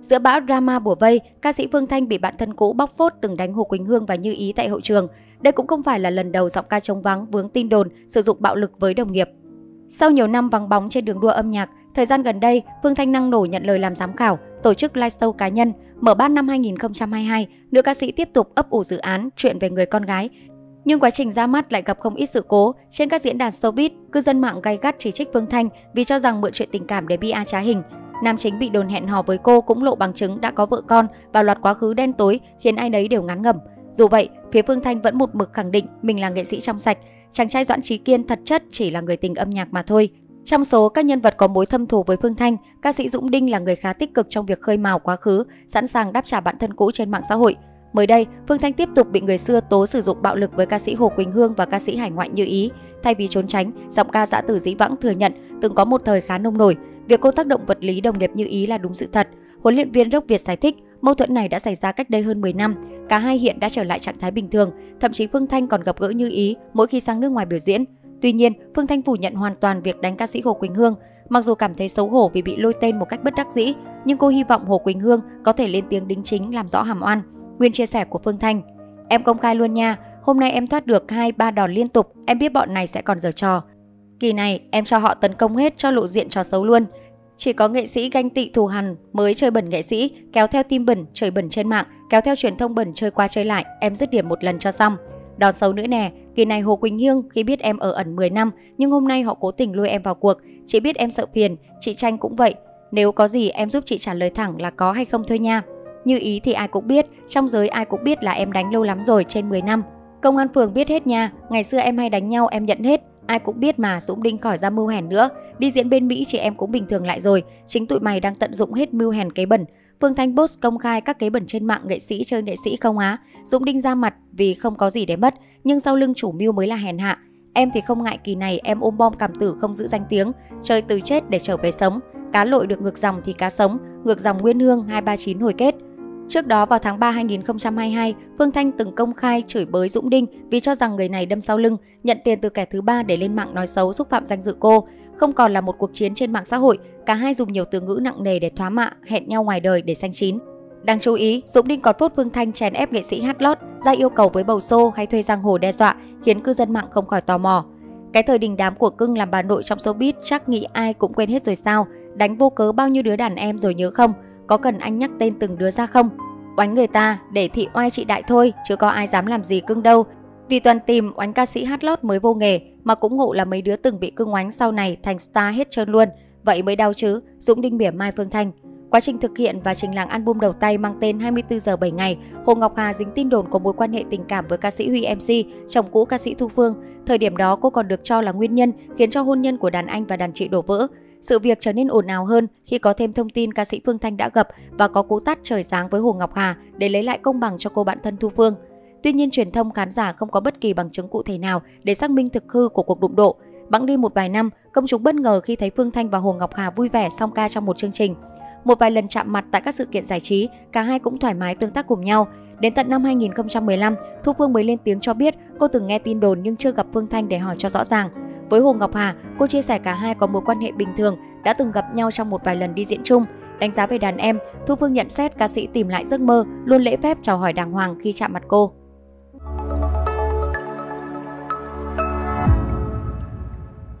giữa bão drama bùa vây, ca sĩ Phương Thanh bị bạn thân cũ bóc phốt từng đánh Hồ Quỳnh Hương và Như Ý tại hậu trường. Đây cũng không phải là lần đầu giọng ca chống vắng vướng tin đồn sử dụng bạo lực với đồng nghiệp. Sau nhiều năm vắng bóng trên đường đua âm nhạc, thời gian gần đây, Phương Thanh năng nổ nhận lời làm giám khảo, tổ chức liveshow cá nhân. Mở bát năm 2022, nữ ca sĩ tiếp tục ấp ủ dự án chuyện về người con gái nhưng quá trình ra mắt lại gặp không ít sự cố. Trên các diễn đàn showbiz, cư dân mạng gay gắt chỉ trích Phương Thanh vì cho rằng mượn chuyện tình cảm để bia trá hình. Nam chính bị đồn hẹn hò với cô cũng lộ bằng chứng đã có vợ con và loạt quá khứ đen tối khiến ai nấy đều ngán ngẩm. Dù vậy, phía Phương Thanh vẫn một mực khẳng định mình là nghệ sĩ trong sạch. Chàng trai Doãn Trí Kiên thật chất chỉ là người tình âm nhạc mà thôi. Trong số các nhân vật có mối thâm thù với Phương Thanh, ca sĩ Dũng Đinh là người khá tích cực trong việc khơi mào quá khứ, sẵn sàng đáp trả bạn thân cũ trên mạng xã hội. Mới đây, Phương Thanh tiếp tục bị người xưa tố sử dụng bạo lực với ca sĩ Hồ Quỳnh Hương và ca sĩ Hải Ngoại Như Ý. Thay vì trốn tránh, giọng ca giã Tử dĩ vãng thừa nhận từng có một thời khá nông nổi. Việc cô tác động vật lý đồng nghiệp Như Ý là đúng sự thật. Huấn luyện viên Rốc Việt giải thích, mâu thuẫn này đã xảy ra cách đây hơn 10 năm. Cả hai hiện đã trở lại trạng thái bình thường, thậm chí Phương Thanh còn gặp gỡ Như Ý mỗi khi sang nước ngoài biểu diễn. Tuy nhiên, Phương Thanh phủ nhận hoàn toàn việc đánh ca sĩ Hồ Quỳnh Hương. Mặc dù cảm thấy xấu hổ vì bị lôi tên một cách bất đắc dĩ, nhưng cô hy vọng Hồ Quỳnh Hương có thể lên tiếng đính chính làm rõ hàm oan. Nguyên chia sẻ của Phương Thanh. Em công khai luôn nha, hôm nay em thoát được hai ba đòn liên tục, em biết bọn này sẽ còn giở trò. Kỳ này em cho họ tấn công hết cho lộ diện trò xấu luôn. Chỉ có nghệ sĩ ganh tị thù hằn mới chơi bẩn nghệ sĩ, kéo theo tim bẩn, chơi bẩn trên mạng, kéo theo truyền thông bẩn chơi qua chơi lại, em dứt điểm một lần cho xong. Đòn xấu nữa nè, kỳ này Hồ Quỳnh Hương khi biết em ở ẩn 10 năm nhưng hôm nay họ cố tình lôi em vào cuộc, chỉ biết em sợ phiền, chị Tranh cũng vậy. Nếu có gì em giúp chị trả lời thẳng là có hay không thôi nha. Như ý thì ai cũng biết, trong giới ai cũng biết là em đánh lâu lắm rồi, trên 10 năm. Công an phường biết hết nha, ngày xưa em hay đánh nhau em nhận hết, ai cũng biết mà Dũng Đinh khỏi ra mưu hèn nữa. Đi diễn bên Mỹ chị em cũng bình thường lại rồi, chính tụi mày đang tận dụng hết mưu hèn cái bẩn. Phương Thanh Boss công khai các kế bẩn trên mạng nghệ sĩ chơi nghệ sĩ không á. Dũng Đinh ra mặt vì không có gì để mất, nhưng sau lưng chủ mưu mới là hèn hạ. Em thì không ngại kỳ này em ôm bom cảm tử không giữ danh tiếng, chơi từ chết để trở về sống. Cá lội được ngược dòng thì cá sống, ngược dòng Nguyên Hương 239 hồi kết. Trước đó vào tháng 3 2022, Phương Thanh từng công khai chửi bới Dũng Đinh vì cho rằng người này đâm sau lưng, nhận tiền từ kẻ thứ ba để lên mạng nói xấu xúc phạm danh dự cô. Không còn là một cuộc chiến trên mạng xã hội, cả hai dùng nhiều từ ngữ nặng nề để thoá mạ, hẹn nhau ngoài đời để sanh chín. Đáng chú ý, Dũng Đinh còn phốt Phương Thanh chèn ép nghệ sĩ hát lót, ra yêu cầu với bầu xô hay thuê giang hồ đe dọa, khiến cư dân mạng không khỏi tò mò. Cái thời đình đám của cưng làm bà nội trong showbiz chắc nghĩ ai cũng quên hết rồi sao? Đánh vô cớ bao nhiêu đứa đàn em rồi nhớ không? Có cần anh nhắc tên từng đứa ra không? Oánh người ta để thị oai chị đại thôi, chứ có ai dám làm gì cưng đâu. Vì toàn tìm oánh ca sĩ hát lót mới vô nghề, mà cũng ngộ là mấy đứa từng bị cưng oánh sau này thành star hết trơn luôn. Vậy mới đau chứ, Dũng Đinh mỉa Mai Phương Thanh. Quá trình thực hiện và trình làng album đầu tay mang tên 24 giờ 7 ngày, Hồ Ngọc Hà dính tin đồn có mối quan hệ tình cảm với ca sĩ Huy MC, chồng cũ ca sĩ Thu Phương. Thời điểm đó cô còn được cho là nguyên nhân khiến cho hôn nhân của đàn anh và đàn chị đổ vỡ. Sự việc trở nên ồn ào hơn khi có thêm thông tin ca sĩ Phương Thanh đã gặp và có cú tát trời sáng với Hồ Ngọc Hà để lấy lại công bằng cho cô bạn thân Thu Phương. Tuy nhiên truyền thông khán giả không có bất kỳ bằng chứng cụ thể nào để xác minh thực hư của cuộc đụng độ. Bẵng đi một vài năm, công chúng bất ngờ khi thấy Phương Thanh và Hồ Ngọc Hà vui vẻ song ca trong một chương trình. Một vài lần chạm mặt tại các sự kiện giải trí, cả hai cũng thoải mái tương tác cùng nhau. Đến tận năm 2015, Thu Phương mới lên tiếng cho biết cô từng nghe tin đồn nhưng chưa gặp Phương Thanh để hỏi cho rõ ràng. Với Hồ Ngọc Hà, cô chia sẻ cả hai có mối quan hệ bình thường, đã từng gặp nhau trong một vài lần đi diễn chung. Đánh giá về đàn em, Thu Phương nhận xét ca sĩ tìm lại giấc mơ, luôn lễ phép chào hỏi đàng hoàng khi chạm mặt cô.